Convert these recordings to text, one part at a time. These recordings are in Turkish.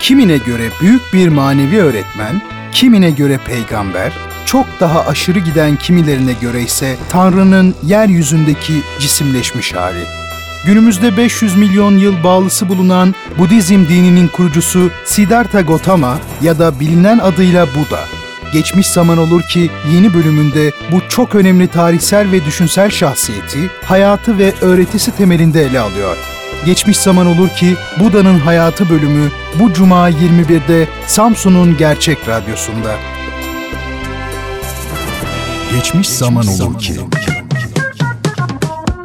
Kimine göre büyük bir manevi öğretmen, kimine göre peygamber, çok daha aşırı giden kimilerine göre ise Tanrı'nın yeryüzündeki cisimleşmiş hali. Günümüzde 500 milyon yıl bağlısı bulunan Budizm dininin kurucusu Siddhartha Gautama ya da bilinen adıyla Buda. Geçmiş zaman olur ki yeni bölümünde bu çok önemli tarihsel ve düşünsel şahsiyeti, hayatı ve öğretisi temelinde ele alıyor. Geçmiş zaman olur ki Buda'nın hayatı bölümü bu cuma 21'de Samsun'un Gerçek Radyosu'nda. Geçmiş zaman olur ki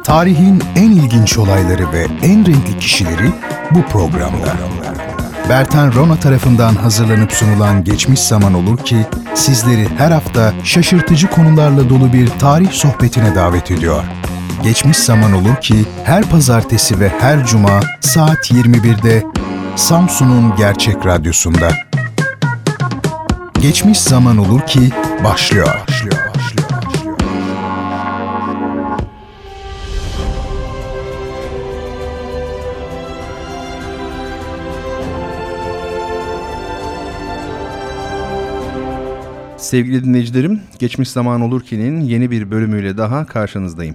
Tarihin en ilginç olayları ve en renkli kişileri bu programda. Bertan Rona tarafından hazırlanıp sunulan Geçmiş Zaman Olur ki sizleri her hafta şaşırtıcı konularla dolu bir tarih sohbetine davet ediyor. Geçmiş Zaman Olur ki her pazartesi ve her cuma saat 21'de Samsun'un Gerçek Radyosu'nda. Geçmiş Zaman Olur ki başlıyor. başlıyor. Sevgili dinleyicilerim, Geçmiş Zaman Olur ki'nin yeni bir bölümüyle daha karşınızdayım.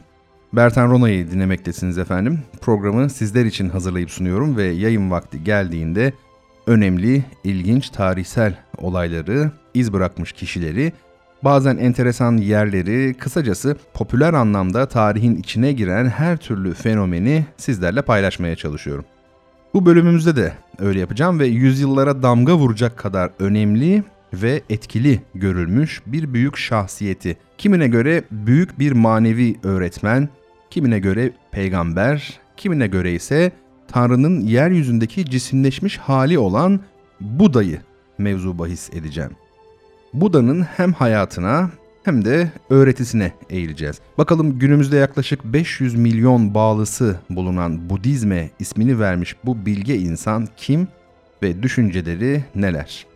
Bertan Rona'yı dinlemektesiniz efendim. Programı sizler için hazırlayıp sunuyorum ve yayın vakti geldiğinde önemli, ilginç tarihsel olayları, iz bırakmış kişileri, bazen enteresan yerleri, kısacası popüler anlamda tarihin içine giren her türlü fenomeni sizlerle paylaşmaya çalışıyorum. Bu bölümümüzde de öyle yapacağım ve yüzyıllara damga vuracak kadar önemli ve etkili görülmüş bir büyük şahsiyeti. Kimine göre büyük bir manevi öğretmen, kimine göre peygamber, kimine göre ise Tanrı'nın yeryüzündeki cisimleşmiş hali olan Buda'yı mevzu bahis edeceğim. Buda'nın hem hayatına hem de öğretisine eğileceğiz. Bakalım günümüzde yaklaşık 500 milyon bağlısı bulunan Budizme ismini vermiş bu bilge insan kim ve düşünceleri neler?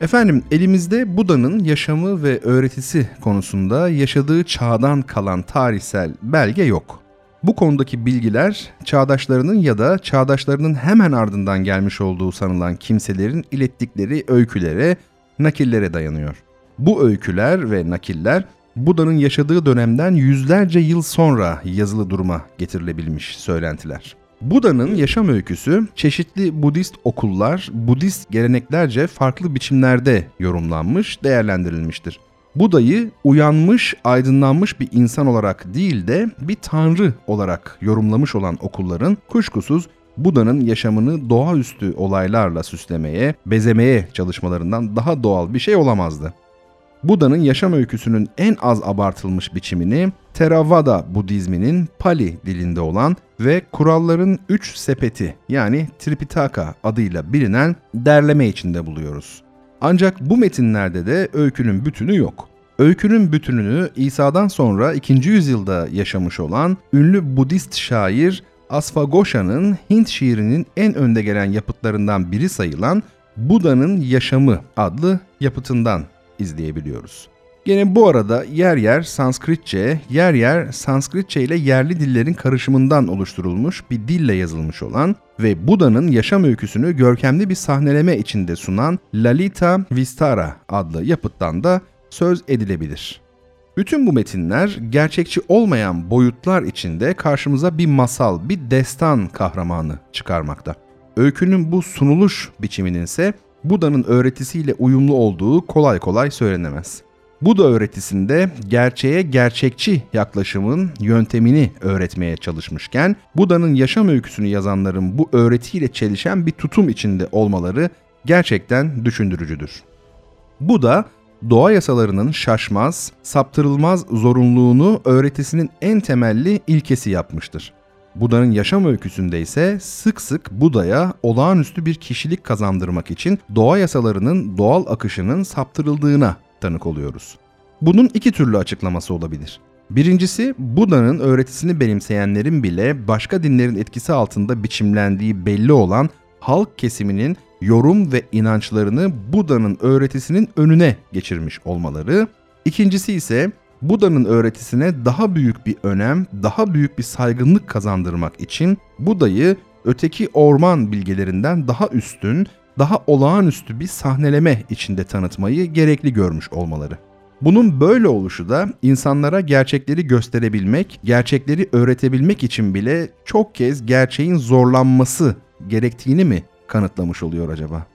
Efendim elimizde Buda'nın yaşamı ve öğretisi konusunda yaşadığı çağdan kalan tarihsel belge yok. Bu konudaki bilgiler çağdaşlarının ya da çağdaşlarının hemen ardından gelmiş olduğu sanılan kimselerin ilettikleri öykülere, nakillere dayanıyor. Bu öyküler ve nakiller Buda'nın yaşadığı dönemden yüzlerce yıl sonra yazılı duruma getirilebilmiş söylentiler. Buda'nın yaşam öyküsü çeşitli Budist okullar, Budist geleneklerce farklı biçimlerde yorumlanmış, değerlendirilmiştir. Buda'yı uyanmış, aydınlanmış bir insan olarak değil de bir tanrı olarak yorumlamış olan okulların kuşkusuz Buda'nın yaşamını doğaüstü olaylarla süslemeye, bezemeye çalışmalarından daha doğal bir şey olamazdı. Buda'nın yaşam öyküsünün en az abartılmış biçimini Theravada Budizminin Pali dilinde olan ve kuralların üç sepeti yani Tripitaka adıyla bilinen derleme içinde buluyoruz. Ancak bu metinlerde de öykünün bütünü yok. Öykünün bütününü İsa'dan sonra 2. yüzyılda yaşamış olan ünlü Budist şair Asfagosha'nın Hint şiirinin en önde gelen yapıtlarından biri sayılan Buda'nın Yaşamı adlı yapıtından izleyebiliyoruz. Gene bu arada yer yer Sanskritçe, yer yer Sanskritçe ile yerli dillerin karışımından oluşturulmuş bir dille yazılmış olan ve Buda'nın yaşam öyküsünü görkemli bir sahneleme içinde sunan Lalita Vistara adlı yapıttan da söz edilebilir. Bütün bu metinler gerçekçi olmayan boyutlar içinde karşımıza bir masal, bir destan kahramanı çıkarmakta. Öykünün bu sunuluş biçiminin ise Buda'nın öğretisiyle uyumlu olduğu kolay kolay söylenemez. Buda öğretisinde gerçeğe gerçekçi yaklaşımın yöntemini öğretmeye çalışmışken Buda'nın yaşam öyküsünü yazanların bu öğretiyle çelişen bir tutum içinde olmaları gerçekten düşündürücüdür. Buda doğa yasalarının şaşmaz, saptırılmaz zorunluluğunu öğretisinin en temelli ilkesi yapmıştır. Buda'nın yaşam öyküsünde ise sık sık Buda'ya olağanüstü bir kişilik kazandırmak için doğa yasalarının doğal akışının saptırıldığına tanık oluyoruz. Bunun iki türlü açıklaması olabilir. Birincisi Buda'nın öğretisini benimseyenlerin bile başka dinlerin etkisi altında biçimlendiği belli olan halk kesiminin yorum ve inançlarını Buda'nın öğretisinin önüne geçirmiş olmaları. İkincisi ise Buda'nın öğretisine daha büyük bir önem, daha büyük bir saygınlık kazandırmak için Buda'yı öteki orman bilgelerinden daha üstün, daha olağanüstü bir sahneleme içinde tanıtmayı gerekli görmüş olmaları. Bunun böyle oluşu da insanlara gerçekleri gösterebilmek, gerçekleri öğretebilmek için bile çok kez gerçeğin zorlanması gerektiğini mi kanıtlamış oluyor acaba?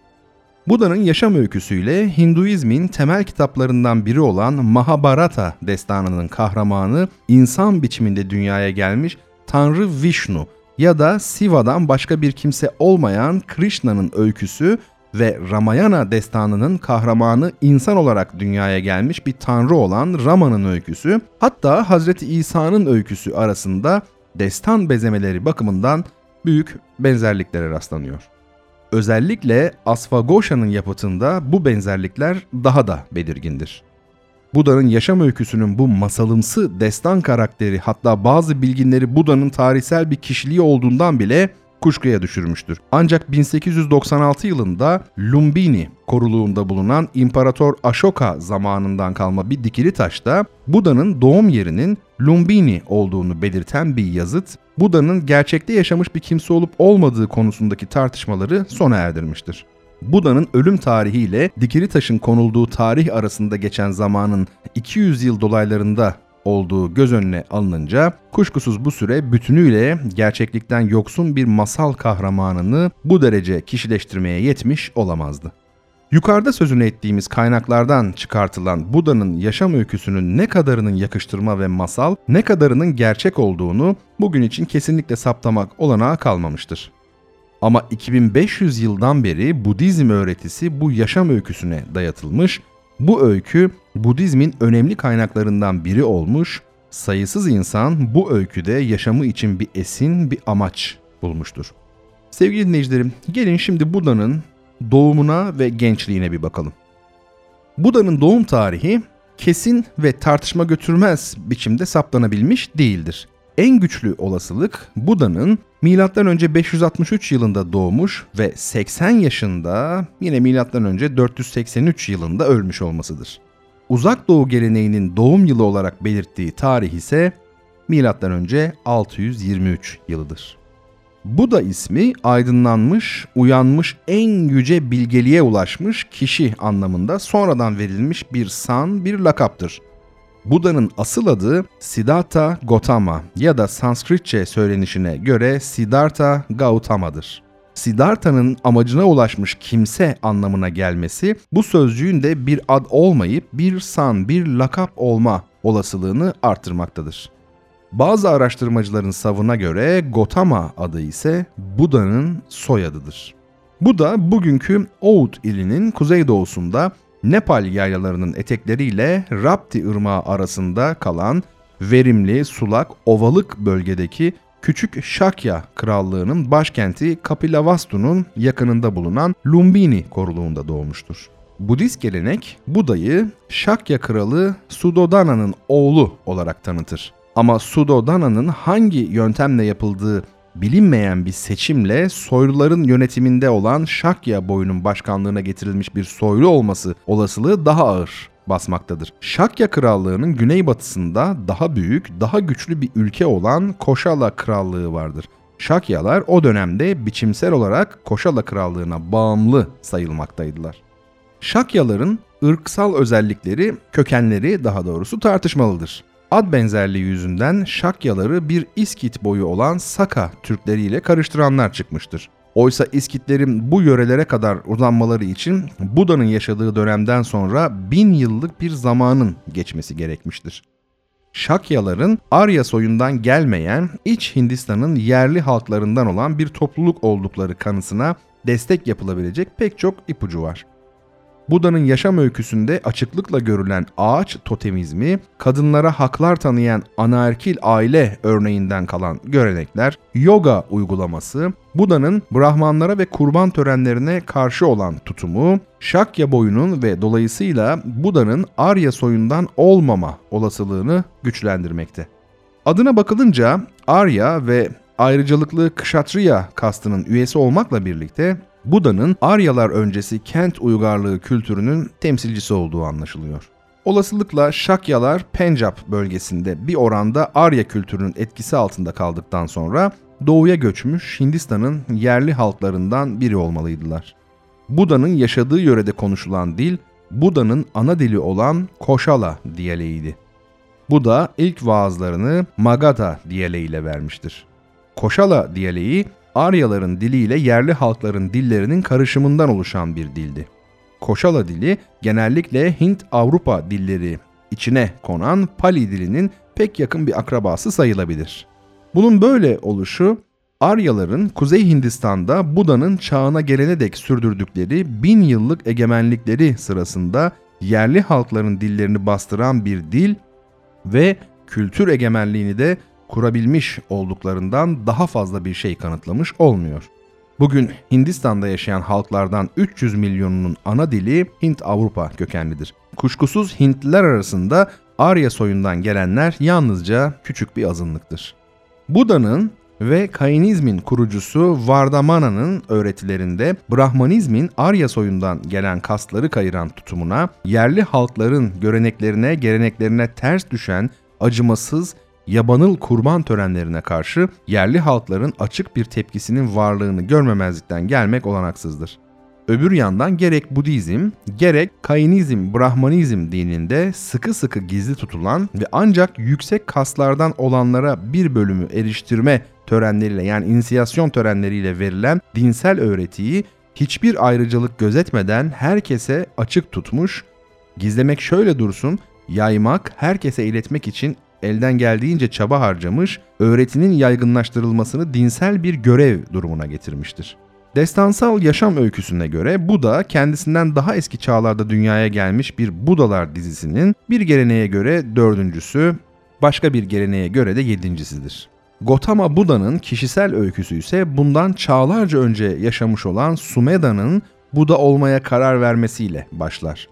Buda'nın yaşam öyküsüyle Hinduizmin temel kitaplarından biri olan Mahabharata destanının kahramanı insan biçiminde dünyaya gelmiş Tanrı Vishnu ya da Siva'dan başka bir kimse olmayan Krishna'nın öyküsü ve Ramayana destanının kahramanı insan olarak dünyaya gelmiş bir tanrı olan Rama'nın öyküsü, hatta Hazreti İsa'nın öyküsü arasında destan bezemeleri bakımından büyük benzerliklere rastlanıyor. Özellikle Asfagosha'nın yapıtında bu benzerlikler daha da belirgindir. Buda'nın yaşam öyküsünün bu masalımsı destan karakteri hatta bazı bilginleri Buda'nın tarihsel bir kişiliği olduğundan bile kuşkuya düşürmüştür. Ancak 1896 yılında Lumbini koruluğunda bulunan İmparator Ashoka zamanından kalma bir dikili taşta Buda'nın doğum yerinin Lumbini olduğunu belirten bir yazıt, Buda'nın gerçekte yaşamış bir kimse olup olmadığı konusundaki tartışmaları sona erdirmiştir. Buda'nın ölüm tarihi ile dikili taşın konulduğu tarih arasında geçen zamanın 200 yıl dolaylarında olduğu göz önüne alınınca kuşkusuz bu süre bütünüyle gerçeklikten yoksun bir masal kahramanını bu derece kişileştirmeye yetmiş olamazdı. Yukarıda sözünü ettiğimiz kaynaklardan çıkartılan Buda'nın yaşam öyküsünün ne kadarının yakıştırma ve masal, ne kadarının gerçek olduğunu bugün için kesinlikle saptamak olanağı kalmamıştır. Ama 2500 yıldan beri Budizm öğretisi bu yaşam öyküsüne dayatılmış bu öykü Budizmin önemli kaynaklarından biri olmuş, sayısız insan bu öyküde yaşamı için bir esin, bir amaç bulmuştur. Sevgili dinleyicilerim, gelin şimdi Buda'nın doğumuna ve gençliğine bir bakalım. Buda'nın doğum tarihi kesin ve tartışma götürmez biçimde saptanabilmiş değildir en güçlü olasılık Buda'nın M.Ö. 563 yılında doğmuş ve 80 yaşında yine M.Ö. 483 yılında ölmüş olmasıdır. Uzak Doğu geleneğinin doğum yılı olarak belirttiği tarih ise M.Ö. 623 yılıdır. Buda ismi aydınlanmış, uyanmış, en yüce bilgeliğe ulaşmış kişi anlamında sonradan verilmiş bir san, bir lakaptır. Buda'nın asıl adı Siddhartha Gautama ya da Sanskritçe söylenişine göre Siddhartha Gautama'dır. Siddhartha'nın amacına ulaşmış kimse anlamına gelmesi bu sözcüğün de bir ad olmayıp bir san, bir lakap olma olasılığını artırmaktadır. Bazı araştırmacıların savına göre Gotama adı ise Buda'nın soyadıdır. Buda bugünkü Oud ilinin kuzeydoğusunda Nepal yaylalarının etekleriyle Rapti Irmağı arasında kalan verimli, sulak, ovalık bölgedeki Küçük Şakya Krallığı'nın başkenti Kapilavastu'nun yakınında bulunan Lumbini koruluğunda doğmuştur. Budist gelenek Buda'yı Şakya Kralı Sudodana'nın oğlu olarak tanıtır. Ama Sudodana'nın hangi yöntemle yapıldığı bilinmeyen bir seçimle soyluların yönetiminde olan Şakya boyunun başkanlığına getirilmiş bir soylu olması olasılığı daha ağır basmaktadır. Şakya Krallığı'nın güneybatısında daha büyük, daha güçlü bir ülke olan Koşala Krallığı vardır. Şakyalar o dönemde biçimsel olarak Koşala Krallığı'na bağımlı sayılmaktaydılar. Şakyaların ırksal özellikleri, kökenleri daha doğrusu tartışmalıdır. Ad benzerliği yüzünden Şakyaları bir İskit boyu olan Saka Türkleriyle karıştıranlar çıkmıştır. Oysa İskitlerin bu yörelere kadar uzanmaları için Buda'nın yaşadığı dönemden sonra bin yıllık bir zamanın geçmesi gerekmiştir. Şakyaların Arya soyundan gelmeyen iç Hindistan'ın yerli halklarından olan bir topluluk oldukları kanısına destek yapılabilecek pek çok ipucu var. Buda'nın yaşam öyküsünde açıklıkla görülen ağaç totemizmi, kadınlara haklar tanıyan anaerkil aile örneğinden kalan görenekler, yoga uygulaması, Buda'nın Brahmanlara ve kurban törenlerine karşı olan tutumu, Şakya boyunun ve dolayısıyla Buda'nın Arya soyundan olmama olasılığını güçlendirmekte. Adına bakılınca Arya ve ayrıcalıklı Kshatriya kastının üyesi olmakla birlikte Buda'nın Aryalar öncesi kent uygarlığı kültürünün temsilcisi olduğu anlaşılıyor. Olasılıkla Şakyalar Pencap bölgesinde bir oranda Arya kültürünün etkisi altında kaldıktan sonra doğuya göçmüş Hindistan'ın yerli halklarından biri olmalıydılar. Buda'nın yaşadığı yörede konuşulan dil, Buda'nın ana dili olan Koşala diyaleğiydi. Buda ilk vaazlarını Magadha diyaleğiyle vermiştir. Koşala diyaleği, Aryaların diliyle yerli halkların dillerinin karışımından oluşan bir dildi. Koşala dili genellikle Hint-Avrupa dilleri içine konan Pali dilinin pek yakın bir akrabası sayılabilir. Bunun böyle oluşu Aryaların Kuzey Hindistan'da Buda'nın çağına gelene dek sürdürdükleri bin yıllık egemenlikleri sırasında yerli halkların dillerini bastıran bir dil ve kültür egemenliğini de kurabilmiş olduklarından daha fazla bir şey kanıtlamış olmuyor. Bugün Hindistan'da yaşayan halklardan 300 milyonunun ana dili Hint-Avrupa kökenlidir. Kuşkusuz Hintliler arasında Arya soyundan gelenler yalnızca küçük bir azınlıktır. Buda'nın ve Kainizmin kurucusu Vardamana'nın öğretilerinde Brahmanizmin Arya soyundan gelen kastları kayıran tutumuna, yerli halkların göreneklerine, geleneklerine ters düşen acımasız, yabanıl kurban törenlerine karşı yerli halkların açık bir tepkisinin varlığını görmemezlikten gelmek olanaksızdır. Öbür yandan gerek Budizm, gerek Kainizm, Brahmanizm dininde sıkı sıkı gizli tutulan ve ancak yüksek kaslardan olanlara bir bölümü eriştirme törenleriyle yani inisiyasyon törenleriyle verilen dinsel öğretiyi hiçbir ayrıcalık gözetmeden herkese açık tutmuş, gizlemek şöyle dursun, yaymak, herkese iletmek için elden geldiğince çaba harcamış, öğretinin yaygınlaştırılmasını dinsel bir görev durumuna getirmiştir. Destansal yaşam öyküsüne göre Buda kendisinden daha eski çağlarda dünyaya gelmiş bir Budalar dizisinin bir geleneğe göre dördüncüsü, başka bir geleneğe göre de yedincisidir. Gotama Buda'nın kişisel öyküsü ise bundan çağlarca önce yaşamış olan Sumeda'nın Buda olmaya karar vermesiyle başlar.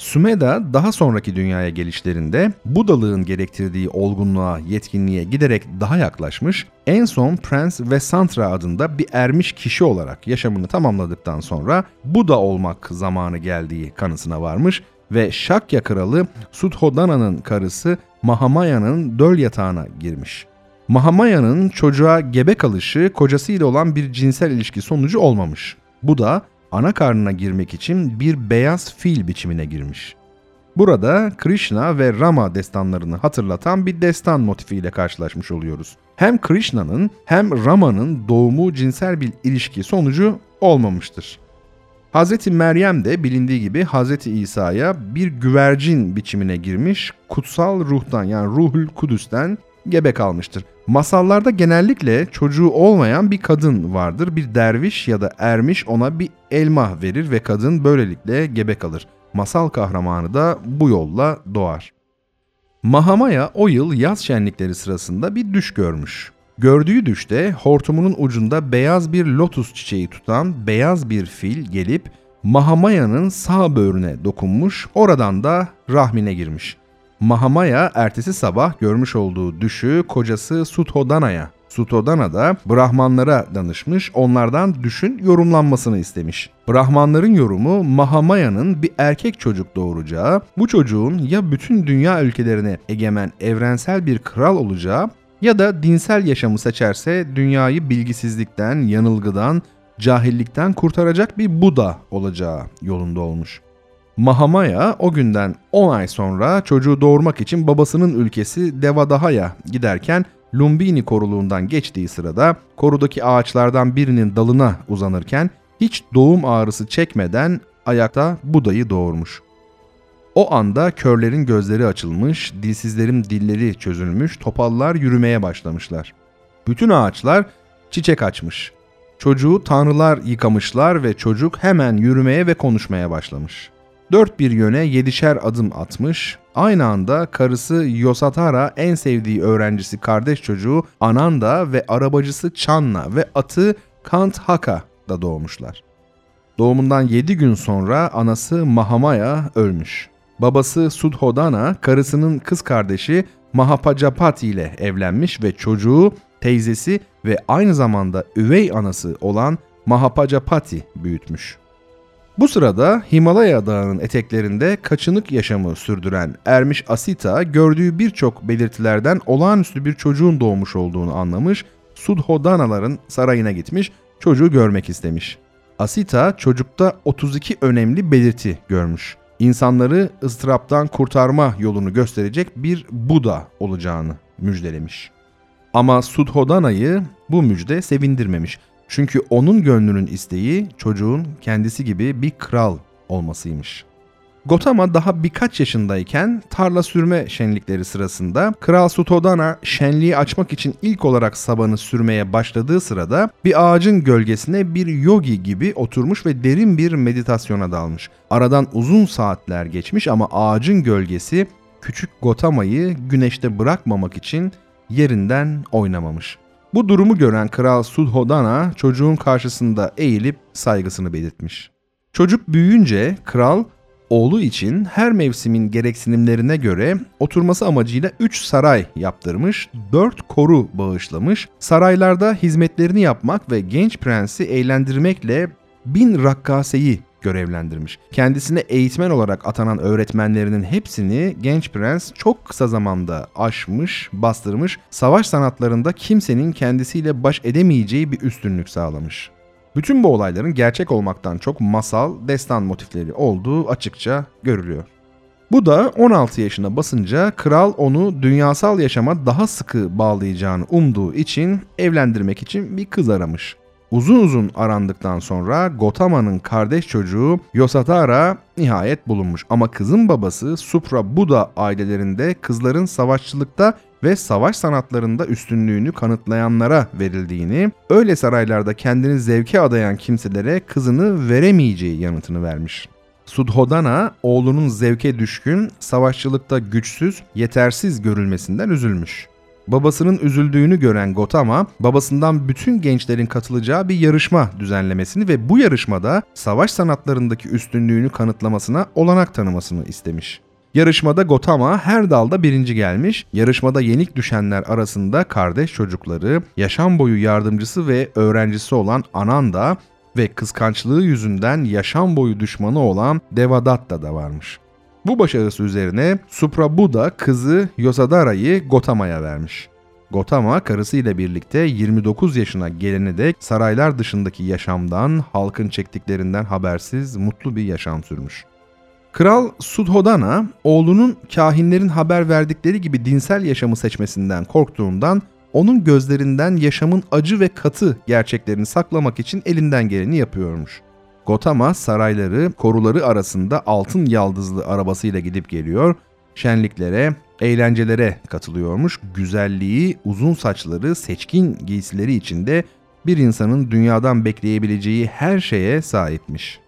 Sumeda daha sonraki dünyaya gelişlerinde Budalığın gerektirdiği olgunluğa, yetkinliğe giderek daha yaklaşmış, en son Prince ve Santra adında bir ermiş kişi olarak yaşamını tamamladıktan sonra Buda olmak zamanı geldiği kanısına varmış ve Şakya kralı Sudhodana'nın karısı Mahamaya'nın döl yatağına girmiş. Mahamaya'nın çocuğa gebe kalışı kocasıyla olan bir cinsel ilişki sonucu olmamış. Bu da ana karnına girmek için bir beyaz fil biçimine girmiş. Burada Krishna ve Rama destanlarını hatırlatan bir destan motifiyle karşılaşmış oluyoruz. Hem Krishna'nın hem Rama'nın doğumu cinsel bir ilişki sonucu olmamıştır. Hz. Meryem de bilindiği gibi Hz. İsa'ya bir güvercin biçimine girmiş, kutsal ruhtan yani ruhul kudüsten gebe kalmıştır. Masallarda genellikle çocuğu olmayan bir kadın vardır. Bir derviş ya da ermiş ona bir elma verir ve kadın böylelikle gebe kalır. Masal kahramanı da bu yolla doğar. Mahamaya o yıl yaz şenlikleri sırasında bir düş görmüş. Gördüğü düşte hortumunun ucunda beyaz bir lotus çiçeği tutan beyaz bir fil gelip Mahamaya'nın sağ böğrüne dokunmuş, oradan da rahmine girmiş. Mahamaya ertesi sabah görmüş olduğu düşü kocası Suthodana'ya Sutodana da Brahmanlara danışmış, onlardan düşün yorumlanmasını istemiş. Brahmanların yorumu Mahamaya'nın bir erkek çocuk doğuracağı, bu çocuğun ya bütün dünya ülkelerine egemen evrensel bir kral olacağı ya da dinsel yaşamı seçerse dünyayı bilgisizlikten, yanılgıdan, cahillikten kurtaracak bir Buda olacağı yolunda olmuş. Mahamaya o günden 10 ay sonra çocuğu doğurmak için babasının ülkesi Devadaha'ya giderken Lumbini koruluğundan geçtiği sırada korudaki ağaçlardan birinin dalına uzanırken hiç doğum ağrısı çekmeden ayakta Buda'yı doğurmuş. O anda körlerin gözleri açılmış, dilsizlerin dilleri çözülmüş, topallar yürümeye başlamışlar. Bütün ağaçlar çiçek açmış. Çocuğu tanrılar yıkamışlar ve çocuk hemen yürümeye ve konuşmaya başlamış.'' Dört bir yöne yedişer adım atmış, aynı anda karısı Yosatara en sevdiği öğrencisi kardeş çocuğu Ananda ve arabacısı Channa ve atı Kanthaka da doğmuşlar. Doğumundan 7 gün sonra anası Mahamaya ölmüş. Babası Sudhodana karısının kız kardeşi Mahapajapati ile evlenmiş ve çocuğu teyzesi ve aynı zamanda üvey anası olan Mahapajapati büyütmüş. Bu sırada Himalaya Dağı'nın eteklerinde kaçınık yaşamı sürdüren Ermiş Asita gördüğü birçok belirtilerden olağanüstü bir çocuğun doğmuş olduğunu anlamış, Sudhodanaların sarayına gitmiş, çocuğu görmek istemiş. Asita çocukta 32 önemli belirti görmüş. İnsanları ıstıraptan kurtarma yolunu gösterecek bir Buda olacağını müjdelemiş. Ama Sudhodana'yı bu müjde sevindirmemiş. Çünkü onun gönlünün isteği çocuğun kendisi gibi bir kral olmasıymış. Gotama daha birkaç yaşındayken tarla sürme şenlikleri sırasında Kral Sutodana şenliği açmak için ilk olarak sabanı sürmeye başladığı sırada bir ağacın gölgesine bir yogi gibi oturmuş ve derin bir meditasyona dalmış. Aradan uzun saatler geçmiş ama ağacın gölgesi küçük Gotama'yı güneşte bırakmamak için yerinden oynamamış. Bu durumu gören Kral Sudhodana çocuğun karşısında eğilip saygısını belirtmiş. Çocuk büyüyünce kral oğlu için her mevsimin gereksinimlerine göre oturması amacıyla 3 saray yaptırmış, 4 koru bağışlamış, saraylarda hizmetlerini yapmak ve genç prensi eğlendirmekle bin rakkaseyi görevlendirmiş. Kendisine eğitmen olarak atanan öğretmenlerinin hepsini genç prens çok kısa zamanda aşmış, bastırmış, savaş sanatlarında kimsenin kendisiyle baş edemeyeceği bir üstünlük sağlamış. Bütün bu olayların gerçek olmaktan çok masal, destan motifleri olduğu açıkça görülüyor. Bu da 16 yaşına basınca kral onu dünyasal yaşama daha sıkı bağlayacağını umduğu için evlendirmek için bir kız aramış. Uzun uzun arandıktan sonra Gotama'nın kardeş çocuğu Yosatara nihayet bulunmuş. Ama kızın babası Supra Buda ailelerinde kızların savaşçılıkta ve savaş sanatlarında üstünlüğünü kanıtlayanlara verildiğini, öyle saraylarda kendini zevke adayan kimselere kızını veremeyeceği yanıtını vermiş. Sudhodana oğlunun zevke düşkün, savaşçılıkta güçsüz, yetersiz görülmesinden üzülmüş. Babasının üzüldüğünü gören Gotama, babasından bütün gençlerin katılacağı bir yarışma düzenlemesini ve bu yarışmada savaş sanatlarındaki üstünlüğünü kanıtlamasına olanak tanımasını istemiş. Yarışmada Gotama her dalda birinci gelmiş. Yarışmada yenik düşenler arasında kardeş çocukları, yaşam boyu yardımcısı ve öğrencisi olan Ananda ve kıskançlığı yüzünden yaşam boyu düşmanı olan Devadatta da varmış. Bu başarısı üzerine Suprabuda kızı Yosadara'yı Gotama'ya vermiş. Gotama karısıyla birlikte 29 yaşına gelene dek saraylar dışındaki yaşamdan, halkın çektiklerinden habersiz mutlu bir yaşam sürmüş. Kral Sudhodana oğlunun kahinlerin haber verdikleri gibi dinsel yaşamı seçmesinden korktuğundan onun gözlerinden yaşamın acı ve katı gerçeklerini saklamak için elinden geleni yapıyormuş. Gotama sarayları, koruları arasında altın yaldızlı arabasıyla gidip geliyor, şenliklere, eğlencelere katılıyormuş. Güzelliği, uzun saçları, seçkin giysileri içinde bir insanın dünyadan bekleyebileceği her şeye sahipmiş.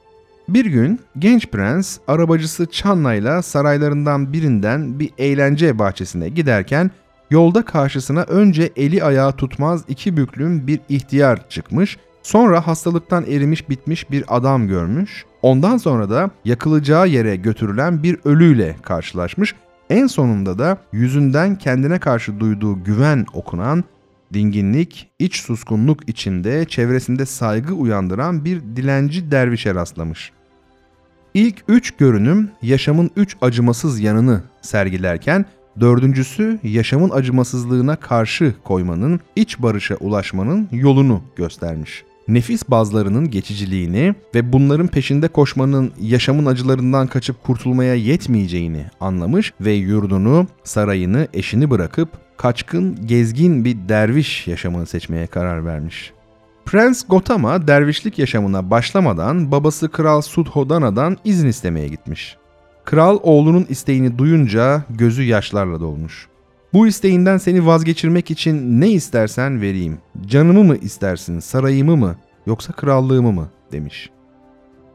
Bir gün genç prens arabacısı Çanna'yla saraylarından birinden bir eğlence bahçesine giderken yolda karşısına önce eli ayağı tutmaz iki büklüm bir ihtiyar çıkmış, sonra hastalıktan erimiş bitmiş bir adam görmüş, ondan sonra da yakılacağı yere götürülen bir ölüyle karşılaşmış, en sonunda da yüzünden kendine karşı duyduğu güven okunan dinginlik, iç suskunluk içinde çevresinde saygı uyandıran bir dilenci dervişe rastlamış. İlk üç görünüm yaşamın üç acımasız yanını sergilerken dördüncüsü yaşamın acımasızlığına karşı koymanın, iç barışa ulaşmanın yolunu göstermiş. Nefis bazlarının geçiciliğini ve bunların peşinde koşmanın yaşamın acılarından kaçıp kurtulmaya yetmeyeceğini anlamış ve yurdunu, sarayını, eşini bırakıp kaçkın, gezgin bir derviş yaşamını seçmeye karar vermiş. Prens Gotama dervişlik yaşamına başlamadan babası Kral Sudhodana'dan izin istemeye gitmiş. Kral oğlunun isteğini duyunca gözü yaşlarla dolmuş. Bu isteğinden seni vazgeçirmek için ne istersen vereyim. Canımı mı istersin, sarayımı mı, yoksa krallığımı mı demiş.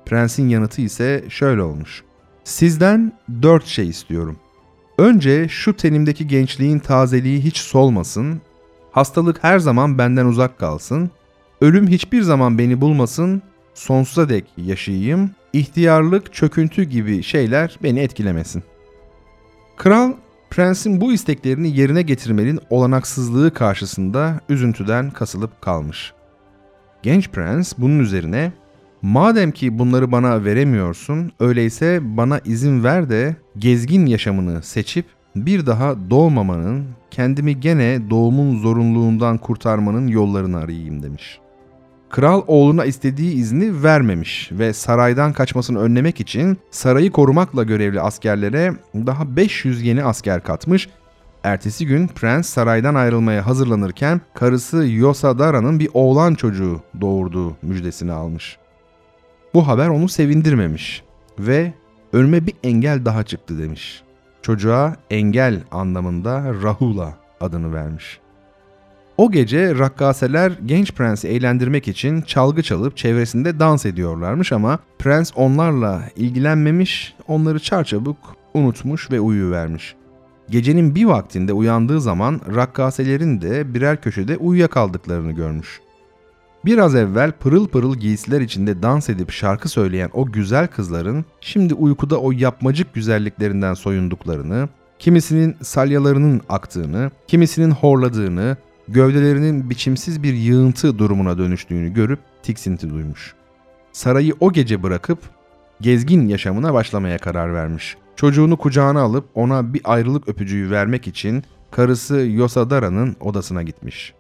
Prensin yanıtı ise şöyle olmuş. Sizden dört şey istiyorum. Önce şu tenimdeki gençliğin tazeliği hiç solmasın, hastalık her zaman benden uzak kalsın, ölüm hiçbir zaman beni bulmasın, sonsuza dek yaşayayım, ihtiyarlık, çöküntü gibi şeyler beni etkilemesin. Kral, prensin bu isteklerini yerine getirmenin olanaksızlığı karşısında üzüntüden kasılıp kalmış. Genç prens bunun üzerine Madem ki bunları bana veremiyorsun, öyleyse bana izin ver de gezgin yaşamını seçip bir daha doğmamanın, kendimi gene doğumun zorunluluğundan kurtarmanın yollarını arayayım demiş. Kral oğluna istediği izni vermemiş ve saraydan kaçmasını önlemek için sarayı korumakla görevli askerlere daha 500 yeni asker katmış. Ertesi gün prens saraydan ayrılmaya hazırlanırken karısı Yosadara'nın bir oğlan çocuğu doğurduğu müjdesini almış. Bu haber onu sevindirmemiş ve önüme bir engel daha çıktı demiş. Çocuğa engel anlamında Rahula adını vermiş. O gece rakkaseler genç prensi eğlendirmek için çalgı çalıp çevresinde dans ediyorlarmış ama prens onlarla ilgilenmemiş, onları çarçabuk unutmuş ve uyuyuvermiş. Gecenin bir vaktinde uyandığı zaman rakkaselerin de birer köşede uyuyakaldıklarını görmüş. Biraz evvel pırıl pırıl giysiler içinde dans edip şarkı söyleyen o güzel kızların şimdi uykuda o yapmacık güzelliklerinden soyunduklarını, kimisinin salyalarının aktığını, kimisinin horladığını, gövdelerinin biçimsiz bir yığıntı durumuna dönüştüğünü görüp tiksinti duymuş. Sarayı o gece bırakıp gezgin yaşamına başlamaya karar vermiş. Çocuğunu kucağına alıp ona bir ayrılık öpücüğü vermek için karısı Yosadara'nın odasına gitmiş.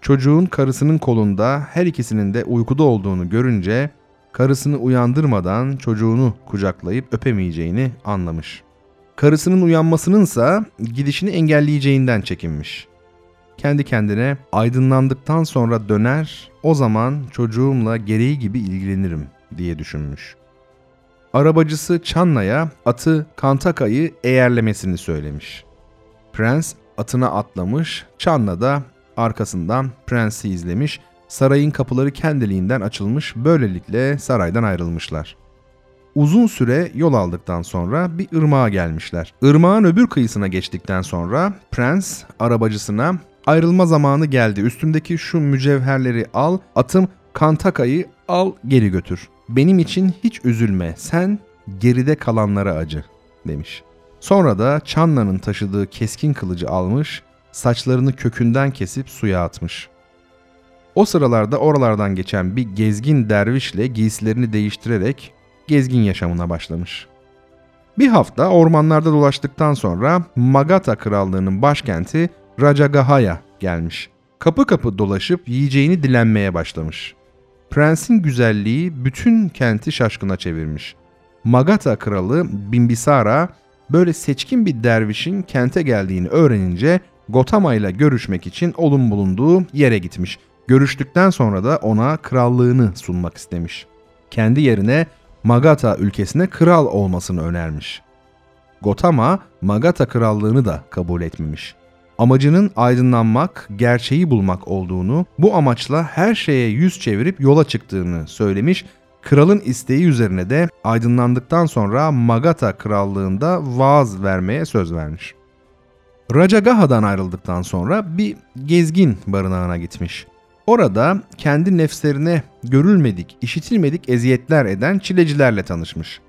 Çocuğun karısının kolunda her ikisinin de uykuda olduğunu görünce karısını uyandırmadan çocuğunu kucaklayıp öpemeyeceğini anlamış. Karısının uyanmasınınsa gidişini engelleyeceğinden çekinmiş. Kendi kendine aydınlandıktan sonra döner, o zaman çocuğumla gereği gibi ilgilenirim diye düşünmüş. Arabacısı Çanna'ya atı Kantaka'yı eğerlemesini söylemiş. Prens atına atlamış, Çanna da arkasından prensi izlemiş, sarayın kapıları kendiliğinden açılmış, böylelikle saraydan ayrılmışlar. Uzun süre yol aldıktan sonra bir ırmağa gelmişler. Irmağın öbür kıyısına geçtikten sonra prens arabacısına ayrılma zamanı geldi. Üstümdeki şu mücevherleri al, atım Kantaka'yı al geri götür. Benim için hiç üzülme, sen geride kalanlara acı demiş. Sonra da Çanna'nın taşıdığı keskin kılıcı almış, saçlarını kökünden kesip suya atmış. O sıralarda oralardan geçen bir gezgin dervişle giysilerini değiştirerek gezgin yaşamına başlamış. Bir hafta ormanlarda dolaştıktan sonra Magatha krallığının başkenti Rajagaha'ya gelmiş. Kapı kapı dolaşıp yiyeceğini dilenmeye başlamış. Prensin güzelliği bütün kenti şaşkına çevirmiş. Magatha kralı Bimbisara böyle seçkin bir dervişin kente geldiğini öğrenince Gotama ile görüşmek için olun bulunduğu yere gitmiş. Görüştükten sonra da ona krallığını sunmak istemiş. Kendi yerine Magatha ülkesine kral olmasını önermiş. Gotama Magatha krallığını da kabul etmemiş. Amacının aydınlanmak, gerçeği bulmak olduğunu, bu amaçla her şeye yüz çevirip yola çıktığını söylemiş. Kralın isteği üzerine de aydınlandıktan sonra Magatha krallığında vaaz vermeye söz vermiş. Rajagaha'dan ayrıldıktan sonra bir gezgin barınağına gitmiş. Orada kendi nefslerine görülmedik, işitilmedik eziyetler eden çilecilerle tanışmış.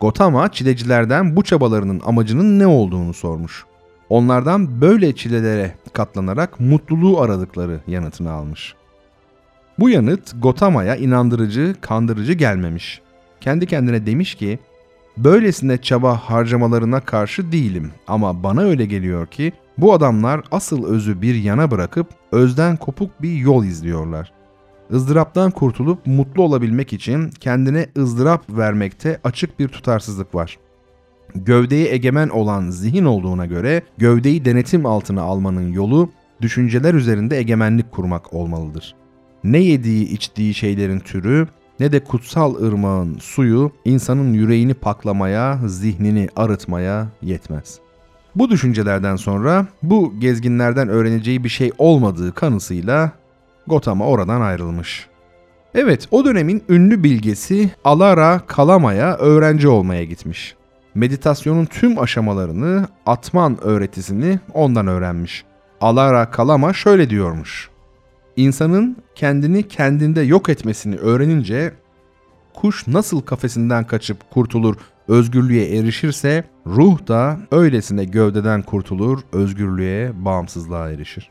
Gotama çilecilerden bu çabalarının amacının ne olduğunu sormuş. Onlardan böyle çilelere katlanarak mutluluğu aradıkları yanıtını almış. Bu yanıt Gotama'ya inandırıcı, kandırıcı gelmemiş. Kendi kendine demiş ki, böylesine çaba harcamalarına karşı değilim ama bana öyle geliyor ki bu adamlar asıl özü bir yana bırakıp özden kopuk bir yol izliyorlar. ızdıraptan kurtulup mutlu olabilmek için kendine ızdırap vermekte açık bir tutarsızlık var. Gövdeye egemen olan zihin olduğuna göre gövdeyi denetim altına almanın yolu düşünceler üzerinde egemenlik kurmak olmalıdır. Ne yediği içtiği şeylerin türü ne de kutsal ırmağın suyu insanın yüreğini paklamaya, zihnini arıtmaya yetmez. Bu düşüncelerden sonra bu gezginlerden öğreneceği bir şey olmadığı kanısıyla Gotama oradan ayrılmış. Evet, o dönemin ünlü bilgesi Alara Kalama'ya öğrenci olmaya gitmiş. Meditasyonun tüm aşamalarını, atman öğretisini ondan öğrenmiş. Alara Kalama şöyle diyormuş. İnsanın kendini kendinde yok etmesini öğrenince kuş nasıl kafesinden kaçıp kurtulur, özgürlüğe erişirse ruh da öylesine gövdeden kurtulur, özgürlüğe, bağımsızlığa erişir.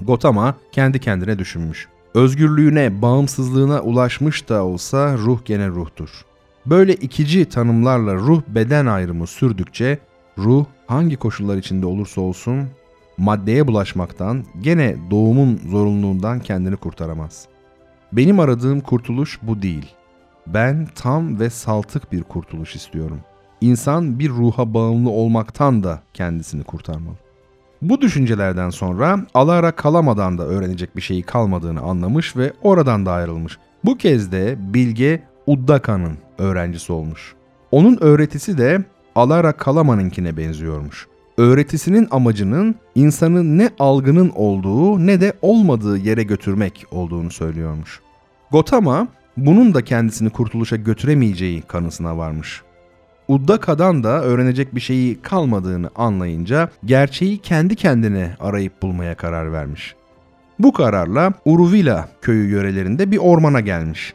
Gotama kendi kendine düşünmüş. Özgürlüğüne, bağımsızlığına ulaşmış da olsa ruh gene ruhtur. Böyle ikici tanımlarla ruh beden ayrımı sürdükçe ruh hangi koşullar içinde olursa olsun maddeye bulaşmaktan, gene doğumun zorunluluğundan kendini kurtaramaz. Benim aradığım kurtuluş bu değil. Ben tam ve saltık bir kurtuluş istiyorum. İnsan bir ruha bağımlı olmaktan da kendisini kurtarmalı. Bu düşüncelerden sonra Alara kalamadan da öğrenecek bir şeyi kalmadığını anlamış ve oradan da ayrılmış. Bu kez de Bilge Uddaka'nın öğrencisi olmuş. Onun öğretisi de Alara Kalama'nınkine benziyormuş. Öğretisinin amacının insanı ne algının olduğu ne de olmadığı yere götürmek olduğunu söylüyormuş. Gotama bunun da kendisini kurtuluşa götüremeyeceği kanısına varmış. Uddaka'dan da öğrenecek bir şeyi kalmadığını anlayınca gerçeği kendi kendine arayıp bulmaya karar vermiş. Bu kararla Uruvila köyü yörelerinde bir ormana gelmiş.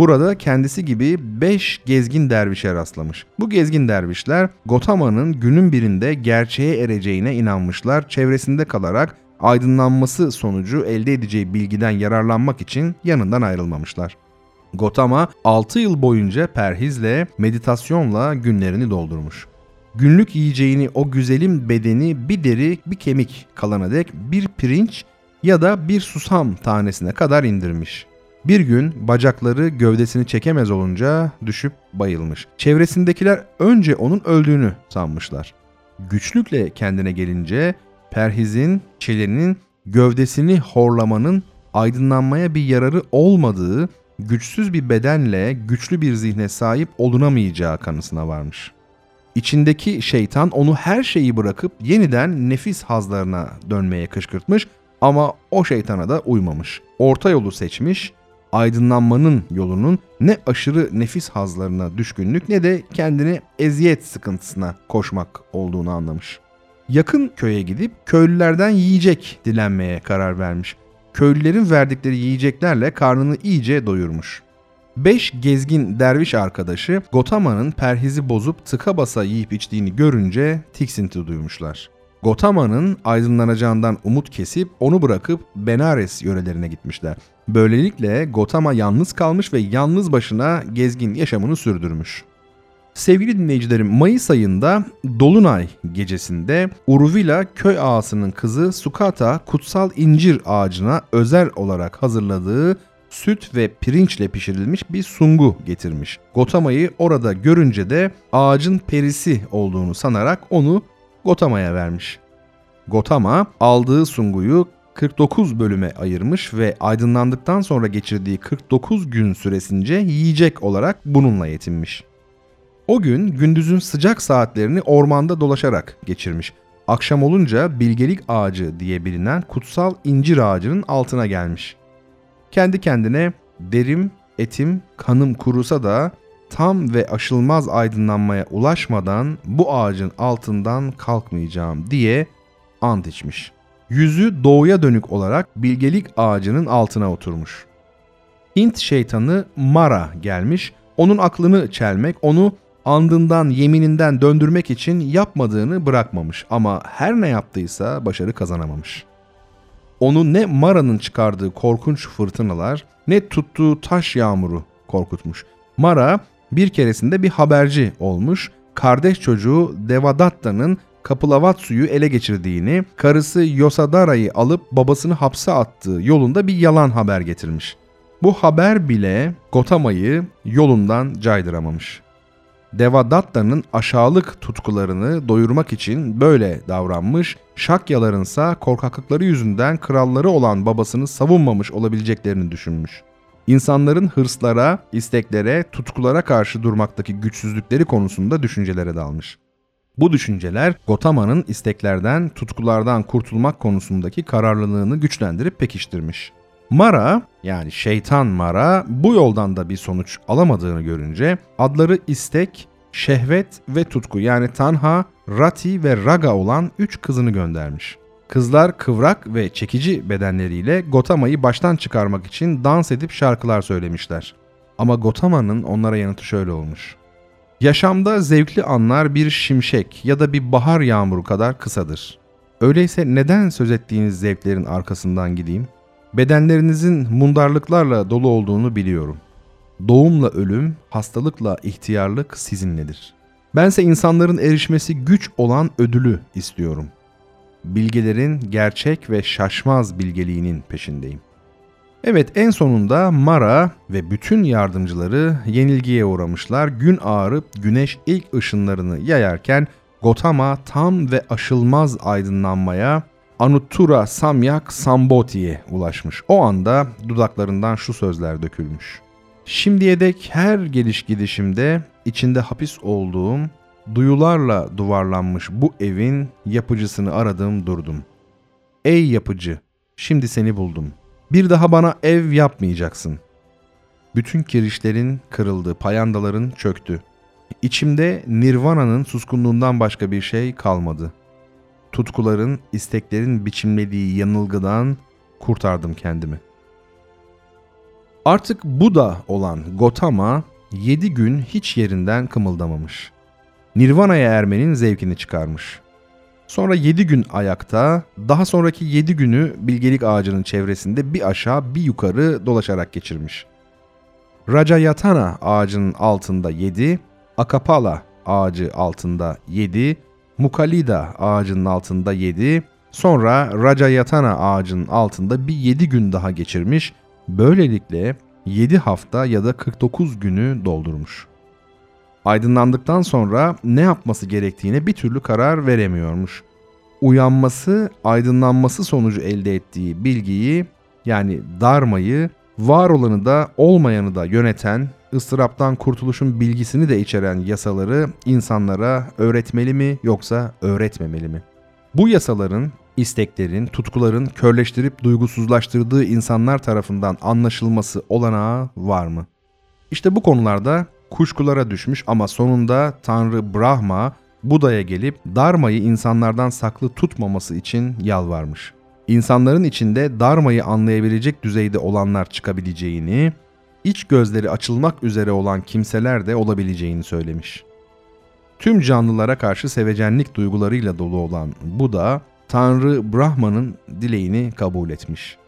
Burada kendisi gibi 5 gezgin dervişe rastlamış. Bu gezgin dervişler Gotama'nın günün birinde gerçeğe ereceğine inanmışlar. Çevresinde kalarak aydınlanması sonucu elde edeceği bilgiden yararlanmak için yanından ayrılmamışlar. Gotama 6 yıl boyunca perhizle, meditasyonla günlerini doldurmuş. Günlük yiyeceğini o güzelim bedeni bir deri bir kemik kalana dek bir pirinç ya da bir susam tanesine kadar indirmiş. Bir gün bacakları gövdesini çekemez olunca düşüp bayılmış. Çevresindekiler önce onun öldüğünü sanmışlar. Güçlükle kendine gelince perhizin, çelenin, gövdesini horlamanın aydınlanmaya bir yararı olmadığı, güçsüz bir bedenle güçlü bir zihne sahip olunamayacağı kanısına varmış. İçindeki şeytan onu her şeyi bırakıp yeniden nefis hazlarına dönmeye kışkırtmış ama o şeytana da uymamış. Orta yolu seçmiş, aydınlanmanın yolunun ne aşırı nefis hazlarına düşkünlük ne de kendini eziyet sıkıntısına koşmak olduğunu anlamış. Yakın köye gidip köylülerden yiyecek dilenmeye karar vermiş. Köylülerin verdikleri yiyeceklerle karnını iyice doyurmuş. Beş gezgin derviş arkadaşı Gotama'nın perhizi bozup tıka basa yiyip içtiğini görünce tiksinti duymuşlar. Gotama'nın aydınlanacağından umut kesip onu bırakıp Benares yörelerine gitmişler. Böylelikle Gotama yalnız kalmış ve yalnız başına gezgin yaşamını sürdürmüş. Sevgili dinleyicilerim Mayıs ayında Dolunay gecesinde Uruvila köy ağasının kızı Sukata kutsal incir ağacına özel olarak hazırladığı süt ve pirinçle pişirilmiş bir sungu getirmiş. Gotama'yı orada görünce de ağacın perisi olduğunu sanarak onu Gotama'ya vermiş. Gotama aldığı sunguyu 49 bölüme ayırmış ve aydınlandıktan sonra geçirdiği 49 gün süresince yiyecek olarak bununla yetinmiş. O gün gündüzün sıcak saatlerini ormanda dolaşarak geçirmiş. Akşam olunca bilgelik ağacı diye bilinen kutsal incir ağacının altına gelmiş. Kendi kendine derim, etim, kanım kurusa da tam ve aşılmaz aydınlanmaya ulaşmadan bu ağacın altından kalkmayacağım diye ant içmiş. Yüzü doğuya dönük olarak bilgelik ağacının altına oturmuş. Hint şeytanı Mara gelmiş, onun aklını çelmek, onu andından, yemininden döndürmek için yapmadığını bırakmamış ama her ne yaptıysa başarı kazanamamış. Onu ne Mara'nın çıkardığı korkunç fırtınalar ne tuttuğu taş yağmuru korkutmuş. Mara bir keresinde bir haberci olmuş, kardeş çocuğu Devadatta'nın Kapılavatsu'yu ele geçirdiğini, karısı Yosadara'yı alıp babasını hapse attığı yolunda bir yalan haber getirmiş. Bu haber bile Gotama'yı yolundan caydıramamış. Devadatta'nın aşağılık tutkularını doyurmak için böyle davranmış, Şakyalarınsa korkaklıkları yüzünden kralları olan babasını savunmamış olabileceklerini düşünmüş. İnsanların hırslara, isteklere, tutkulara karşı durmaktaki güçsüzlükleri konusunda düşüncelere dalmış. Bu düşünceler Gotama'nın isteklerden, tutkulardan kurtulmak konusundaki kararlılığını güçlendirip pekiştirmiş. Mara yani şeytan Mara bu yoldan da bir sonuç alamadığını görünce adları istek, şehvet ve tutku yani Tanha, Rati ve Raga olan üç kızını göndermiş. Kızlar kıvrak ve çekici bedenleriyle Gotama'yı baştan çıkarmak için dans edip şarkılar söylemişler. Ama Gotama'nın onlara yanıtı şöyle olmuş. Yaşamda zevkli anlar bir şimşek ya da bir bahar yağmuru kadar kısadır. Öyleyse neden söz ettiğiniz zevklerin arkasından gideyim? Bedenlerinizin mundarlıklarla dolu olduğunu biliyorum. Doğumla ölüm, hastalıkla ihtiyarlık sizinledir. Bense insanların erişmesi güç olan ödülü istiyorum. Bilgelerin gerçek ve şaşmaz bilgeliğinin peşindeyim. Evet en sonunda Mara ve bütün yardımcıları yenilgiye uğramışlar. Gün ağarıp güneş ilk ışınlarını yayarken Gotama tam ve aşılmaz aydınlanmaya Anuttura Samyak Samboti'ye ulaşmış. O anda dudaklarından şu sözler dökülmüş. Şimdiye dek her geliş gidişimde içinde hapis olduğum, duyularla duvarlanmış bu evin yapıcısını aradım durdum. Ey yapıcı, şimdi seni buldum. Bir daha bana ev yapmayacaksın. Bütün kirişlerin kırıldı, payandaların çöktü. İçimde Nirvana'nın suskunluğundan başka bir şey kalmadı. Tutkuların, isteklerin biçimlediği yanılgıdan kurtardım kendimi. Artık Buda olan Gotama yedi gün hiç yerinden kımıldamamış. Nirvana'ya ermenin zevkini çıkarmış. Sonra yedi gün ayakta, daha sonraki yedi günü bilgelik ağacının çevresinde bir aşağı bir yukarı dolaşarak geçirmiş. Rajayatana ağacının altında yedi, Akapala ağacı altında yedi, Mukalida ağacının altında yedi, sonra Rajayatana ağacının altında bir yedi gün daha geçirmiş, böylelikle 7 hafta ya da 49 günü doldurmuş. Aydınlandıktan sonra ne yapması gerektiğine bir türlü karar veremiyormuş. Uyanması, aydınlanması sonucu elde ettiği bilgiyi yani darmayı, var olanı da olmayanı da yöneten, ıstıraptan kurtuluşun bilgisini de içeren yasaları insanlara öğretmeli mi yoksa öğretmemeli mi? Bu yasaların isteklerin, tutkuların körleştirip duygusuzlaştırdığı insanlar tarafından anlaşılması olanağı var mı? İşte bu konularda kuşkulara düşmüş ama sonunda Tanrı Brahma Buda'ya gelip Dharma'yı insanlardan saklı tutmaması için yalvarmış. İnsanların içinde Dharma'yı anlayabilecek düzeyde olanlar çıkabileceğini, iç gözleri açılmak üzere olan kimseler de olabileceğini söylemiş. Tüm canlılara karşı sevecenlik duygularıyla dolu olan Buda, Tanrı Brahma'nın dileğini kabul etmiş.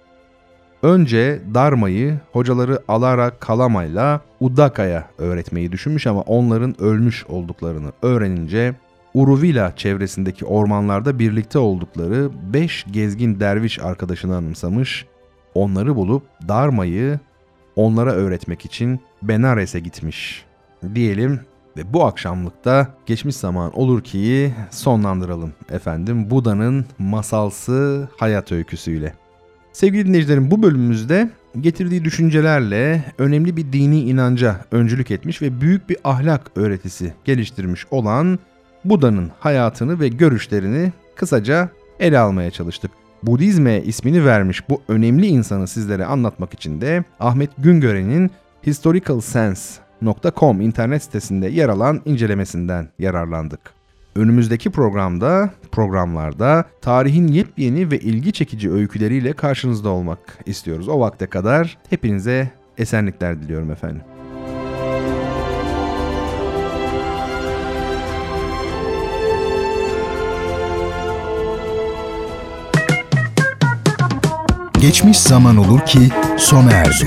Önce Dharma'yı hocaları Alara Kalama'yla Udaka'ya öğretmeyi düşünmüş ama onların ölmüş olduklarını öğrenince Uruvila çevresindeki ormanlarda birlikte oldukları beş gezgin derviş arkadaşını anımsamış, onları bulup Dharma'yı onlara öğretmek için Benares'e gitmiş. Diyelim ve bu akşamlıkta geçmiş zaman olur ki sonlandıralım efendim Buda'nın masalsı hayat öyküsüyle. Sevgili dinleyicilerim bu bölümümüzde getirdiği düşüncelerle önemli bir dini inanca öncülük etmiş ve büyük bir ahlak öğretisi geliştirmiş olan Buda'nın hayatını ve görüşlerini kısaca ele almaya çalıştık. Budizme ismini vermiş bu önemli insanı sizlere anlatmak için de Ahmet Güngören'in Historical Sense .com internet sitesinde yer alan incelemesinden yararlandık. Önümüzdeki programda, programlarda tarihin yepyeni ve ilgi çekici öyküleriyle karşınızda olmak istiyoruz. O vakte kadar hepinize esenlikler diliyorum efendim. Geçmiş zaman olur ki sona erdi.